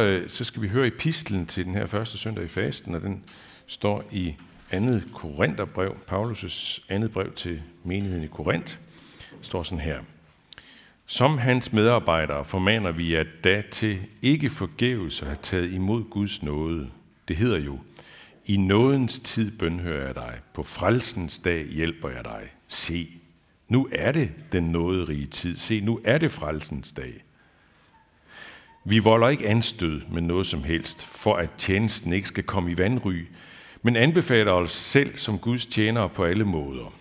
øh, så skal vi høre i pistlen til den her første søndag i fasten, og den står i andet Korintherbrev, Paulus' andet brev til menigheden i Korinth, står sådan her. Som hans medarbejdere formaner vi at da til ikke forgæves at have taget imod Guds nåde. Det hedder jo, i nådens tid bønhører jeg dig, på frelsens dag hjælper jeg dig. Se, nu er det den nåderige tid. Se, nu er det frelsens dag. Vi volder ikke anstød med noget som helst, for at tjenesten ikke skal komme i vandry, men anbefaler os selv som Guds tjenere på alle måder.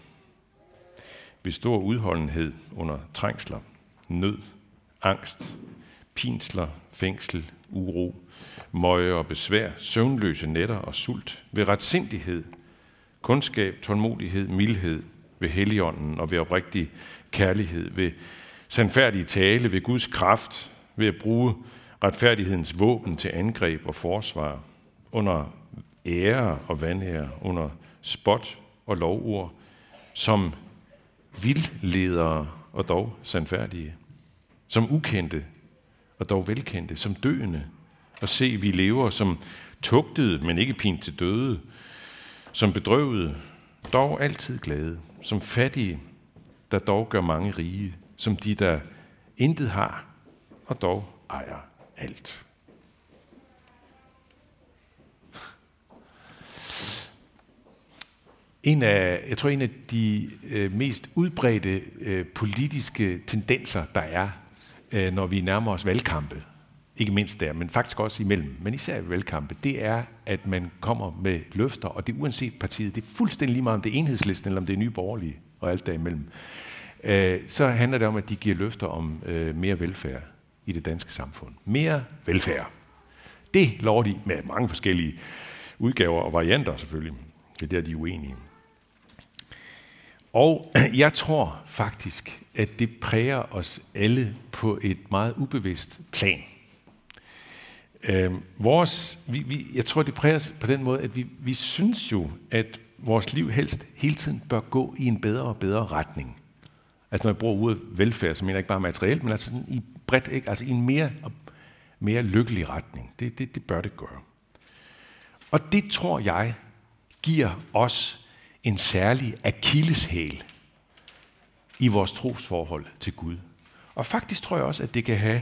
Ved stor udholdenhed under trængsler, nød, angst, pinsler, fængsel, uro, møje og besvær, søvnløse nætter og sult, ved retsindighed, kundskab, tålmodighed, mildhed, ved helligånden og ved oprigtig kærlighed, ved sandfærdig tale, ved Guds kraft, ved at bruge retfærdighedens våben til angreb og forsvar, under ære og vanære, under spot og lovord, som vildledere og dog sandfærdige, som ukendte og dog velkendte, som døende, og se, vi lever som tugtede, men ikke pint til døde, som bedrøvede, dog altid glade, som fattige, der dog gør mange rige, som de, der intet har, og dog ejer alt. En af, jeg tror, en af de øh, mest udbredte øh, politiske tendenser, der er, øh, når vi nærmer os valgkampe, ikke mindst der, men faktisk også imellem, men især i valgkampe, det er, at man kommer med løfter, og det er uanset partiet, det er fuldstændig lige meget, om det er enhedslisten, eller om det er nye borgerlige, og alt derimellem. Øh, så handler det om, at de giver løfter om øh, mere velfærd i det danske samfund. Mere velfærd. Det lover de med mange forskellige udgaver og varianter selvfølgelig. Det er der, de er uenige. Og jeg tror faktisk, at det præger os alle på et meget ubevidst plan. Øh, vores, vi, vi, jeg tror, det præger os på den måde, at vi, vi synes jo, at vores liv helst hele tiden bør gå i en bedre og bedre retning. Altså når jeg bruger ordet velfærd, så mener jeg ikke bare materielt, men altså sådan i bredt, ikke? altså i en mere, mere lykkelig retning. Det, det, det bør det gøre. Og det tror jeg giver os en særlig akilleshæl i vores trosforhold til Gud. Og faktisk tror jeg også, at det kan have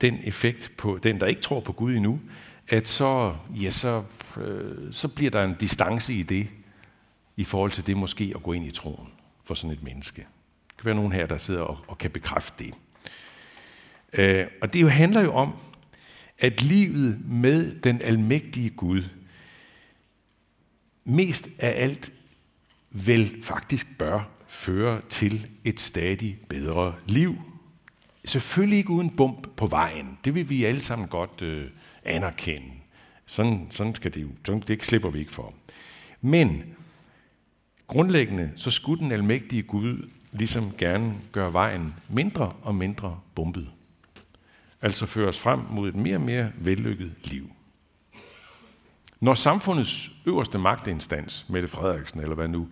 den effekt på den, der ikke tror på Gud endnu, at så, ja, så, øh, så bliver der en distance i det, i forhold til det måske at gå ind i troen for sådan et menneske. Der kan være nogen her, der sidder og, og kan bekræfte det. Øh, og det jo handler jo om, at livet med den almægtige Gud mest af alt vel faktisk bør føre til et stadig bedre liv. Selvfølgelig ikke uden bump på vejen. Det vil vi alle sammen godt øh, anerkende. Sådan, sådan skal det jo. Sådan, det slipper vi ikke for. Men grundlæggende, så skulle den almægtige Gud ligesom gerne gøre vejen mindre og mindre bumpet. Altså føre os frem mod et mere og mere vellykket liv. Når samfundets øverste magtinstans, Mette Frederiksen, eller hvad nu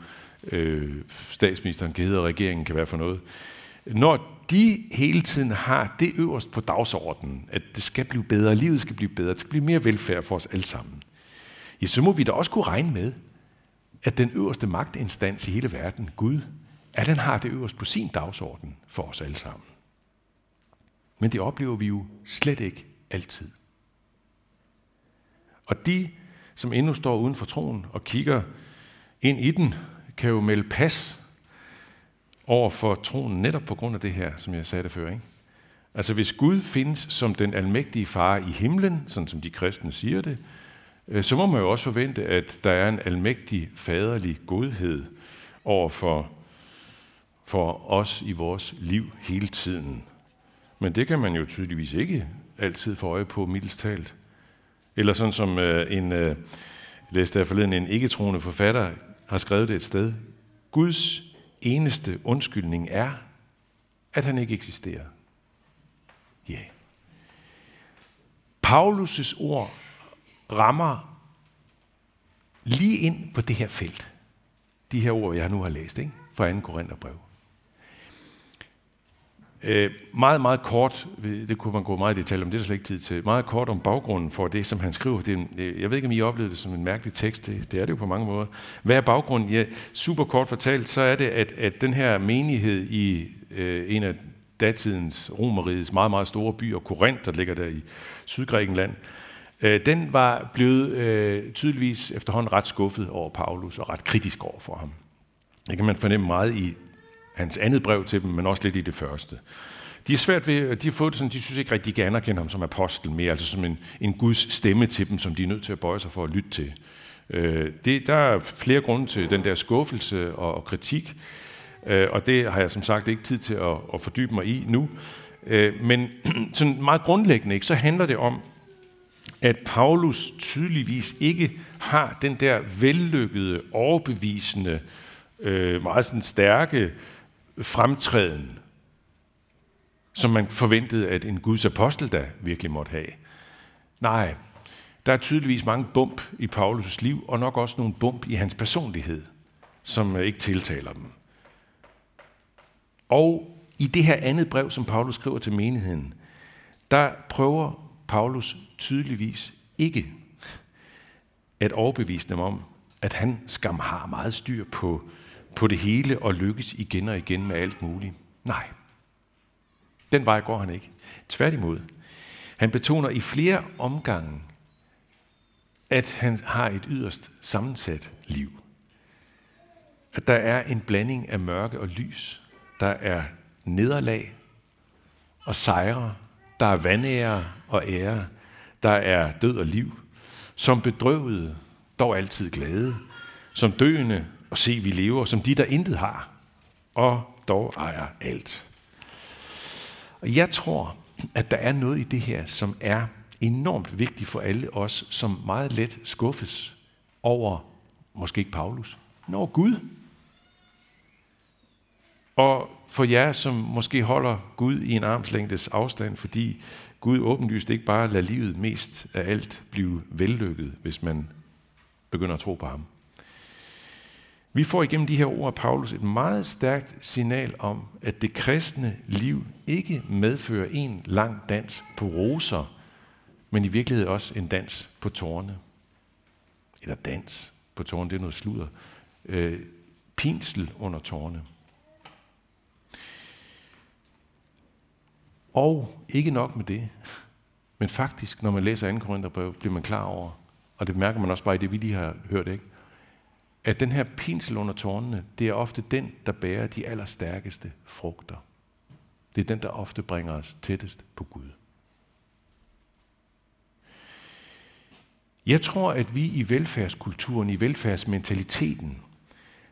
øh, statsministeren kan hedde, og regeringen kan være for noget, når de hele tiden har det øverst på dagsordenen, at det skal blive bedre, livet skal blive bedre, det skal blive mere velfærd for os alle sammen, ja, så må vi da også kunne regne med, at den øverste magtinstans i hele verden, Gud, at han har det øverst på sin dagsorden for os alle sammen. Men det oplever vi jo slet ikke altid. Og de, som endnu står uden for troen og kigger ind i den, kan jo melde pas over for troen netop på grund af det her, som jeg sagde det før. Ikke? Altså hvis Gud findes som den almægtige far i himlen, sådan som de kristne siger det, øh, så må man jo også forvente, at der er en almægtig faderlig godhed over for, for os i vores liv hele tiden. Men det kan man jo tydeligvis ikke altid få øje på, mildest talt. Eller sådan som øh, en, øh, læste jeg forleden, en ikke-troende forfatter har skrevet det et sted. Guds eneste undskyldning er, at han ikke eksisterer. Ja. Yeah. Paulus' ord rammer lige ind på det her felt. De her ord, jeg nu har læst, ikke? fra 2. Korintherbrev. Øh, meget, meget kort, det kunne man gå meget i detalje om, det er der slet ikke tid til, meget kort om baggrunden for det, som han skriver. Det en, øh, jeg ved ikke, om I oplevede det som en mærkelig tekst, det, det er det jo på mange måder. Hvad er baggrunden? Ja, super kort fortalt, så er det, at, at den her menighed i øh, en af datidens romerigets meget, meget store byer, Korinth, der ligger der i Sydgrækenland, øh, den var blevet øh, tydeligvis efterhånden ret skuffet over Paulus og ret kritisk over for ham. Det kan man fornemme meget i hans andet brev til dem, men også lidt i det første. De er svært ved, de har fået det sådan, de synes ikke rigtig, de kan anerkende ham som apostel mere, altså som en, en Guds stemme til dem, som de er nødt til at bøje sig for at lytte til. Øh, det, der er flere grunde til den der skuffelse og, og kritik, øh, og det har jeg som sagt ikke tid til at, at fordybe mig i nu. Øh, men sådan meget grundlæggende, ikke, så handler det om, at Paulus tydeligvis ikke har den der vellykkede, overbevisende, øh, meget sådan stærke fremtræden, som man forventede, at en Guds apostel da virkelig måtte have. Nej, der er tydeligvis mange bump i Paulus' liv, og nok også nogle bump i hans personlighed, som øh, ikke tiltaler dem. Og i det her andet brev, som Paulus skriver til menigheden, der prøver Paulus tydeligvis ikke at overbevise dem om, at han skam har meget styr på på det hele og lykkes igen og igen med alt muligt. Nej, den vej går han ikke. Tværtimod, han betoner i flere omgange, at han har et yderst sammensat liv. At der er en blanding af mørke og lys. Der er nederlag og sejre. Der er vandære og ære. Der er død og liv. Som bedrøvede, dog altid glade. Som døende, og se, vi lever som de, der intet har, og dog ejer alt. Og jeg tror, at der er noget i det her, som er enormt vigtigt for alle os, som meget let skuffes over, måske ikke Paulus, men over Gud. Og for jer, som måske holder Gud i en armslængdes afstand, fordi Gud åbenlyst ikke bare lader livet mest af alt blive vellykket, hvis man begynder at tro på ham. Vi får igennem de her ord af Paulus et meget stærkt signal om, at det kristne liv ikke medfører en lang dans på roser, men i virkeligheden også en dans på tårne. Eller dans på tårne, det er noget sludder. Øh, pinsel under tårne. Og ikke nok med det, men faktisk, når man læser 2. Korintherbrev, bliver man klar over, og det mærker man også bare i det, vi lige har hørt, ikke? At den her pinsel under tårnene, det er ofte den, der bærer de allerstærkeste frugter. Det er den, der ofte bringer os tættest på Gud. Jeg tror, at vi i velfærdskulturen, i velfærdsmentaliteten,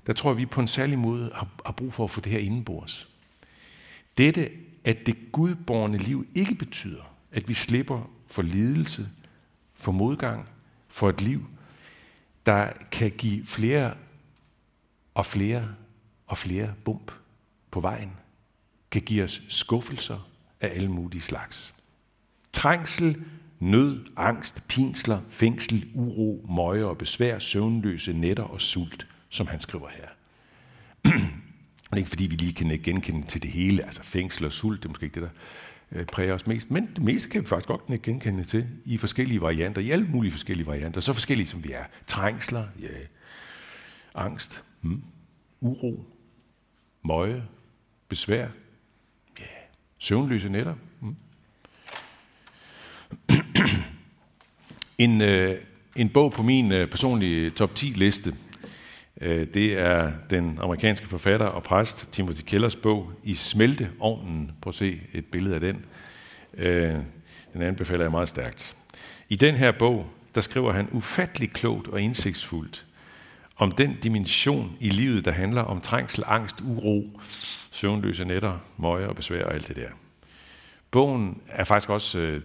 der tror vi på en særlig måde har brug for at få det her indenbords. Dette, at det gudborne liv ikke betyder, at vi slipper for lidelse, for modgang, for et liv, der kan give flere og flere og flere bump på vejen, kan give os skuffelser af alle mulige slags. Trængsel, nød, angst, pinsler, fængsel, uro, møje og besvær, søvnløse nætter og sult, som han skriver her. det er ikke fordi, vi lige kan genkende til det hele, altså fængsel og sult, det er måske ikke det, der Øh, præger os mest. Men det meste kan vi faktisk godt genkende til i forskellige varianter, i alle mulige forskellige varianter. Så forskellige som vi er. Trængsler, ja, angst, hmm, uro, møje, besvær, ja, søvnløse netter. Hmm. en, øh, en bog på min øh, personlige top 10 liste, Øh, det er den amerikanske forfatter og præst Timothy Kellers bog I smelteovnen. Prøv at se et billede af den. Øh, den anbefaler jeg meget stærkt. I den her bog, der skriver han ufattelig klogt og indsigtsfuldt om den dimension i livet, der handler om trængsel, angst, uro, søvnløse nætter, møje og besvær og alt det der. Bogen er faktisk også øh,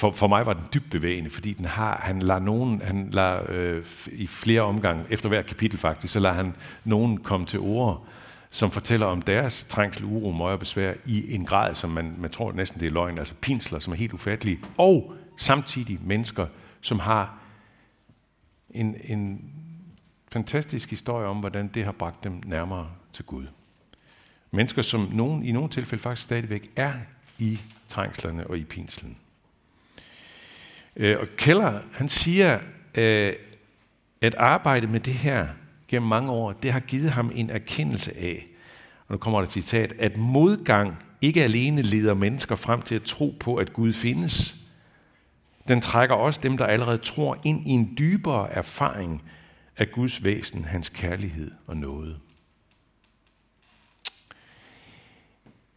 for, for mig var den dybt bevægende, fordi den har, han lader nogen, han lader øh, i flere omgange, efter hvert kapitel faktisk, så lader han nogen komme til ord, som fortæller om deres trængsel, uro, møje og besvær i en grad, som man, man tror næsten det er løgn, altså pinsler, som er helt ufattelige, og samtidig mennesker, som har en, en fantastisk historie om, hvordan det har bragt dem nærmere til Gud. Mennesker, som nogen, i nogle tilfælde faktisk stadigvæk er i trængslerne og i pinslen. Øh, og Keller, han siger, øh, at arbejde med det her gennem mange år, det har givet ham en erkendelse af, og nu kommer der et citat, at modgang ikke alene leder mennesker frem til at tro på, at Gud findes. Den trækker også dem, der allerede tror, ind i en dybere erfaring af Guds væsen, hans kærlighed og nåde.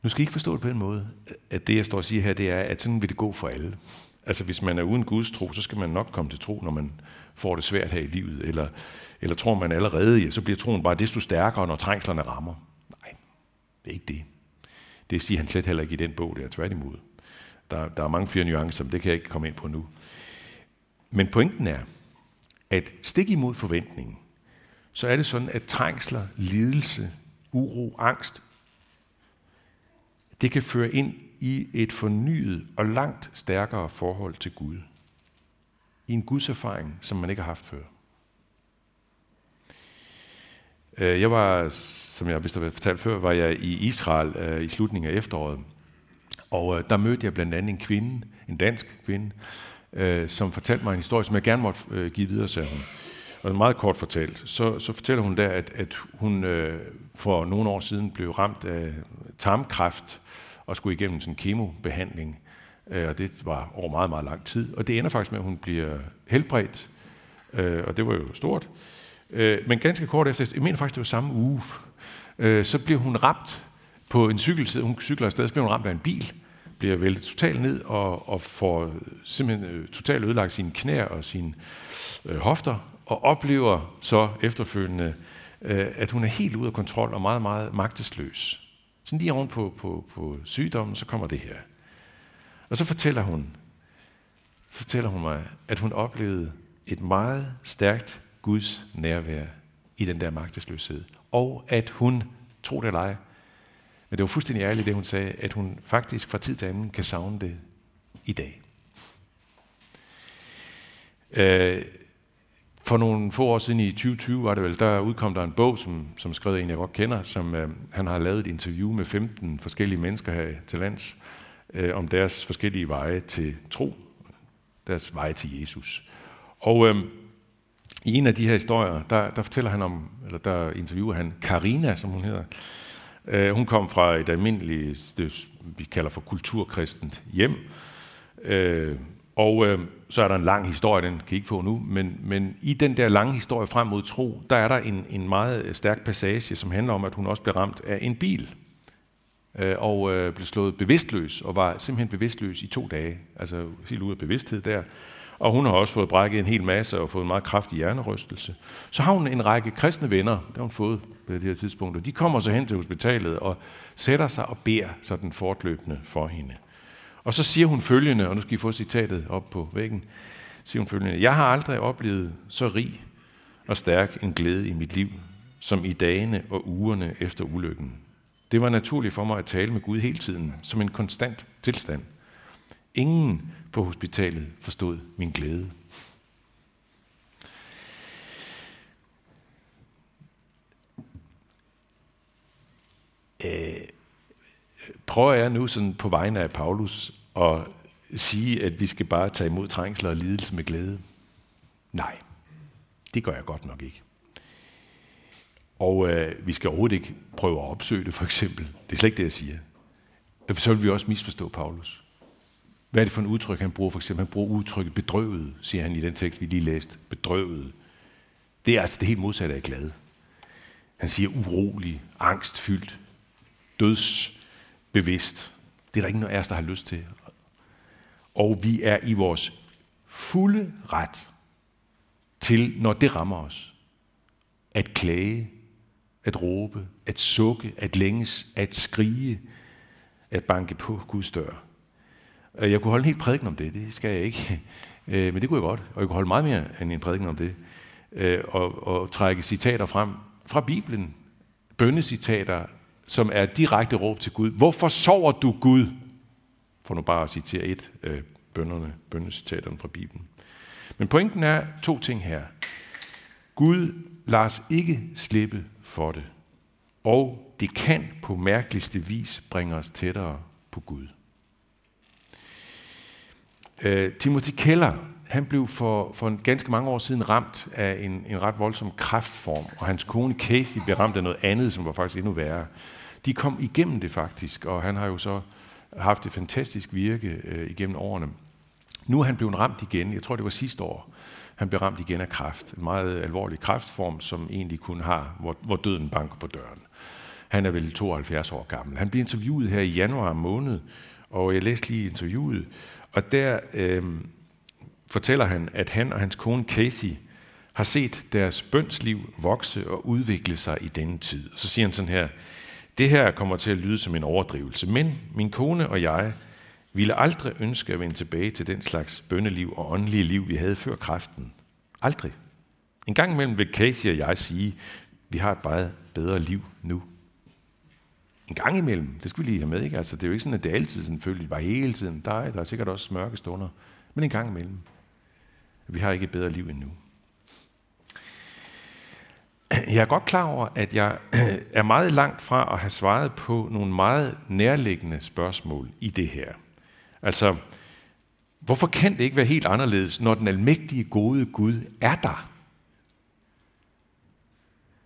Nu skal I ikke forstå det på den måde, at det, jeg står og siger her, det er, at sådan vil det gå for alle. Altså, hvis man er uden Guds tro, så skal man nok komme til tro, når man får det svært her i livet. Eller, eller tror man allerede, ja, så bliver troen bare desto stærkere, når trængslerne rammer. Nej, det er ikke det. Det siger han slet heller ikke i den bog, der er tværtimod. Der, der er mange flere nuancer, men det kan jeg ikke komme ind på nu. Men pointen er, at stik imod forventningen, så er det sådan, at trængsler, lidelse, uro, angst, det kan føre ind i et fornyet og langt stærkere forhold til Gud. I en Guds erfaring, som man ikke har haft før. Øh, jeg var, som jeg vist har fortalt før, var jeg i Israel øh, i slutningen af efteråret. Og øh, der mødte jeg blandt andet en kvinde, en dansk kvinde, som fortalte mig en historie, som jeg gerne måtte give videre, sagde hun. Og meget kort fortalt, så, så fortæller hun der, at, at hun for nogle år siden blev ramt af tarmkræft, og skulle igennem sådan en kemobehandling. Øh, og det var over meget, meget lang tid. Og det ender faktisk med, at hun bliver helbredt, øh, og det var jo stort. Øh, men ganske kort efter, jeg mener faktisk, det var samme uge, øh, så bliver hun ramt på en cykel, hun cykler afsted, så bliver hun ramt af en bil, bliver væltet totalt ned og, og får simpelthen øh, totalt ødelagt sine knæ og sine øh, hofter, og oplever så efterfølgende, øh, at hun er helt ude af kontrol og meget, meget magtesløs. Sådan lige oven på, på, på sygdommen, så kommer det her. Og så fortæller hun, så fortæller hun mig, at hun oplevede et meget stærkt Guds nærvær i den der magtesløshed. Og at hun, tro det eller ej, men det var fuldstændig ærligt, det hun sagde, at hun faktisk fra tid til anden kan savne det i dag. Øh, for nogle få år siden i 2020 var det vel, der udkom der en bog, som, som skrev en, jeg godt kender, som øh, han har lavet et interview med 15 forskellige mennesker her til lands, øh, om deres forskellige veje til tro, deres veje til Jesus. Og øh, i en af de her historier, der, der fortæller han om, eller der interviewer han Karina, som hun hedder. Øh, hun kom fra et almindeligt, det vi kalder for kulturkristent hjem, øh, og øh, så er der en lang historie, den kan I ikke få nu, men, men i den der lange historie frem mod tro, der er der en, en meget øh, stærk passage, som handler om, at hun også blev ramt af en bil, øh, og øh, blev slået bevidstløs, og var simpelthen bevidstløs i to dage, altså helt ude af bevidsthed der. Og hun har også fået brækket en hel masse og fået en meget kraftig hjernerystelse. Så har hun en række kristne venner, det har hun fået på det her tidspunkt, og de kommer så hen til hospitalet og sætter sig og beder sådan fortløbende for hende. Og så siger hun følgende, og nu skal I få citatet op på væggen, siger hun følgende, Jeg har aldrig oplevet så rig og stærk en glæde i mit liv, som i dagene og ugerne efter ulykken. Det var naturligt for mig at tale med Gud hele tiden, som en konstant tilstand. Ingen på hospitalet forstod min glæde. Øh, prøver jeg nu sådan på vegne af Paulus at sige, at vi skal bare tage imod trængsler og lidelse med glæde? Nej, det gør jeg godt nok ikke. Og øh, vi skal overhovedet ikke prøve at opsøge det, for eksempel. Det er slet ikke det, jeg siger. Så vil vi også misforstå Paulus. Hvad er det for en udtryk, han bruger? For eksempel, han bruger udtrykket bedrøvet, siger han i den tekst, vi lige læste. Bedrøvet. Det er altså det helt modsatte af glad. Han siger urolig, angstfyldt, døds bevidst. Det er der ingen af os, der har lyst til. Og vi er i vores fulde ret til, når det rammer os, at klage, at råbe, at sukke, at længes, at skrige, at banke på Guds dør. Øh, jeg kunne holde en helt prædiken om det, det skal jeg ikke. Øh, men det kunne jeg godt, og jeg kunne holde meget mere end en prædiken om det. Øh, og, og trække citater frem fra Bibelen, bønnecitater som er direkte råb til Gud. Hvorfor sover du, Gud? For nu bare at citere et af bønderne, bøndecitaterne fra Bibelen. Men pointen er to ting her. Gud lader os ikke slippe for det. og det kan på mærkeligste vis bringe os tættere på Gud. Uh, Timothy Keller, han blev for, for en ganske mange år siden ramt af en, en ret voldsom kræftform, og hans kone Casey blev ramt af noget andet, som var faktisk endnu værre. De kom igennem det faktisk, og han har jo så haft et fantastisk virke øh, igennem årene. Nu er han blevet ramt igen, jeg tror det var sidste år, han blev ramt igen af kræft. En meget alvorlig kræftform, som egentlig kun har, hvor, hvor døden banker på døren. Han er vel 72 år gammel. Han blev interviewet her i januar måned, og jeg læste lige interviewet, og der øh, fortæller han, at han og hans kone Kathy har set deres bønsliv vokse og udvikle sig i denne tid. Så siger han sådan her, det her kommer til at lyde som en overdrivelse, men min kone og jeg ville aldrig ønske at vende tilbage til den slags bønneliv og åndelige liv, vi havde før kræften. Aldrig. En gang imellem vil Kathy og jeg sige, vi har et meget bedre liv nu. En gang imellem, det skal vi lige have med, ikke? Altså, det er jo ikke sådan, at det er altid selvfølgelig bare hele tiden. Der er, der er sikkert også mørke stunder. Men en gang imellem. Vi har ikke et bedre liv endnu. Jeg er godt klar over, at jeg er meget langt fra at have svaret på nogle meget nærliggende spørgsmål i det her. Altså, hvorfor kan det ikke være helt anderledes, når den almægtige gode Gud er der?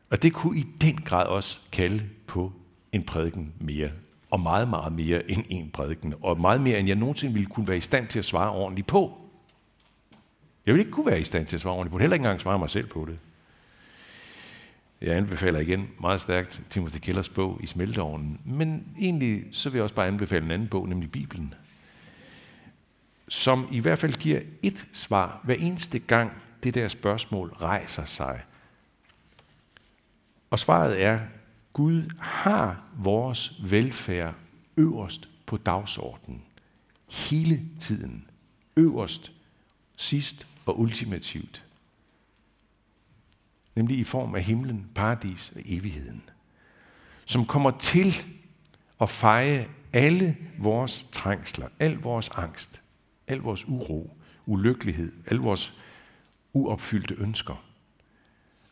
Og det kunne i den grad også kalde på en prædiken mere. Og meget, meget mere end en prædiken. Og meget mere, end jeg nogensinde ville kunne være i stand til at svare ordentligt på. Jeg vil ikke kunne være i stand til at svare ordentligt på det. Heller ikke engang svare mig selv på det. Jeg anbefaler igen meget stærkt Timothy Kellers bog i Smelteovnen. Men egentlig så vil jeg også bare anbefale en anden bog, nemlig Bibelen som i hvert fald giver et svar hver eneste gang det der spørgsmål rejser sig. Og svaret er, Gud har vores velfærd øverst på dagsordenen. Hele tiden. Øverst, sidst og ultimativt. Nemlig i form af himlen, paradis og evigheden. Som kommer til at feje alle vores trængsler, al vores angst, al vores uro, ulykkelighed, al vores uopfyldte ønsker,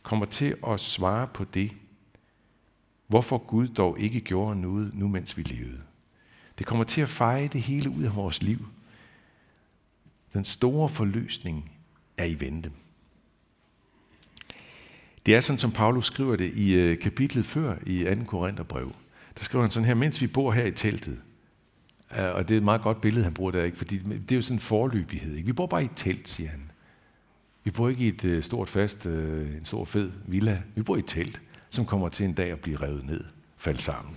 kommer til at svare på det, hvorfor Gud dog ikke gjorde noget nu, mens vi levede. Det kommer til at feje det hele ud af vores liv. Den store forløsning er i vente. Det er sådan, som Paulus skriver det i øh, kapitlet før i 2. Korintherbrev. Der skriver han sådan her, mens vi bor her i teltet, øh, og det er et meget godt billede, han bruger der, ikke? fordi det er jo sådan en forløbighed. Ikke? Vi bor bare i et telt, siger han. Vi bor ikke i et øh, stort fast, en stor fed villa. Vi bor i et telt, som kommer til en dag at blive revet ned, falde sammen.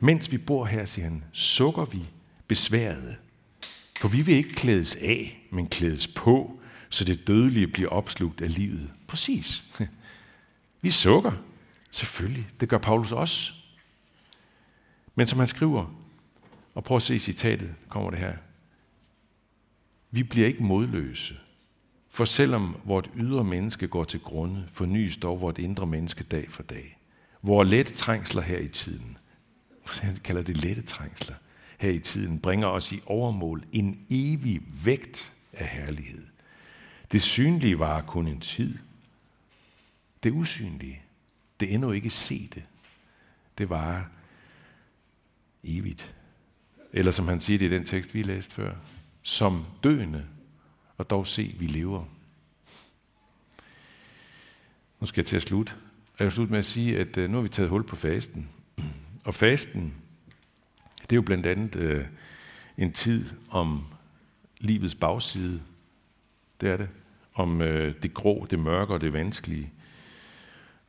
Mens vi bor her, siger han, sukker vi besværede for vi vil ikke klædes af, men klædes på, så det dødelige bliver opslugt af livet. Præcis. Vi sukker. Selvfølgelig. Det gør Paulus også. Men som han skriver, og prøv at se citatet, kommer det her. Vi bliver ikke modløse, for selvom vort ydre menneske går til grunde, fornyes dog vort indre menneske dag for dag. Vore lette trængsler her i tiden, han kalder det lette trængsler, her i tiden, bringer os i overmål en evig vægt af herlighed. Det synlige var kun en tid. Det usynlige, det endnu ikke se det var evigt. Eller som han siger det i den tekst, vi læste før, som døende, og dog se, vi lever. Nu skal jeg til at slutte. Jeg vil slutte med at sige, at øh, nu har vi taget hul på fasten. Og fasten, det er jo blandt andet øh, en tid om livets bagside. Det er det. Om øh, det grå, det mørke og det vanskelige.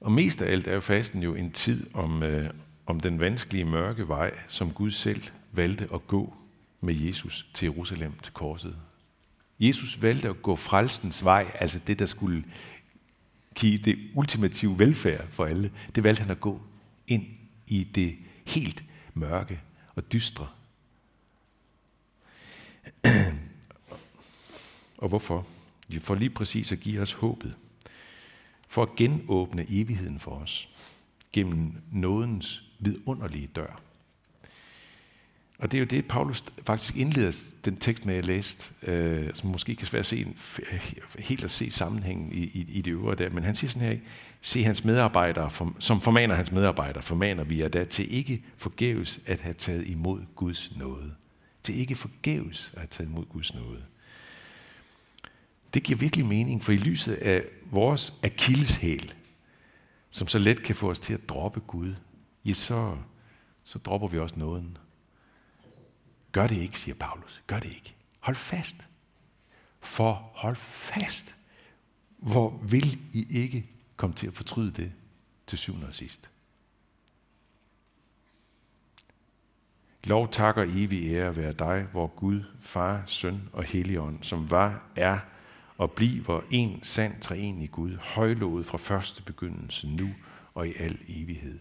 Og mest af alt er jo fasten jo en tid om, øh, om den vanskelige mørke vej, som Gud selv valgte at gå med Jesus til Jerusalem, til korset. Jesus valgte at gå frelsens vej, altså det, der skulle give det ultimative velfærd for alle. Det valgte han at gå ind i det helt mørke og dystre. Og hvorfor? For lige præcis at give os håbet. For at genåbne evigheden for os. Gennem nådens vidunderlige dør. Og det er jo det, Paulus faktisk indleder den tekst med, jeg læste, øh, som måske kan svært at se, helt at se sammenhængen i, i, i det øvrige der. Men han siger sådan her, se hans medarbejdere, for, som formaner hans medarbejdere, formaner vi jer da til ikke forgæves at have taget imod Guds nåde. Til ikke forgæves at have taget imod Guds nåde. Det giver virkelig mening, for i lyset af vores akilleshæl, som så let kan få os til at droppe Gud, ja, så, så dropper vi også nåden. Gør det ikke, siger Paulus. Gør det ikke. Hold fast. For hold fast. Hvor vil I ikke komme til at fortryde det til syvende og sidst? Lov takker evig ære være dig, hvor Gud, Far, Søn og Helligånd, som var, er og bliver en sand i Gud, højlovet fra første begyndelse nu og i al evighed.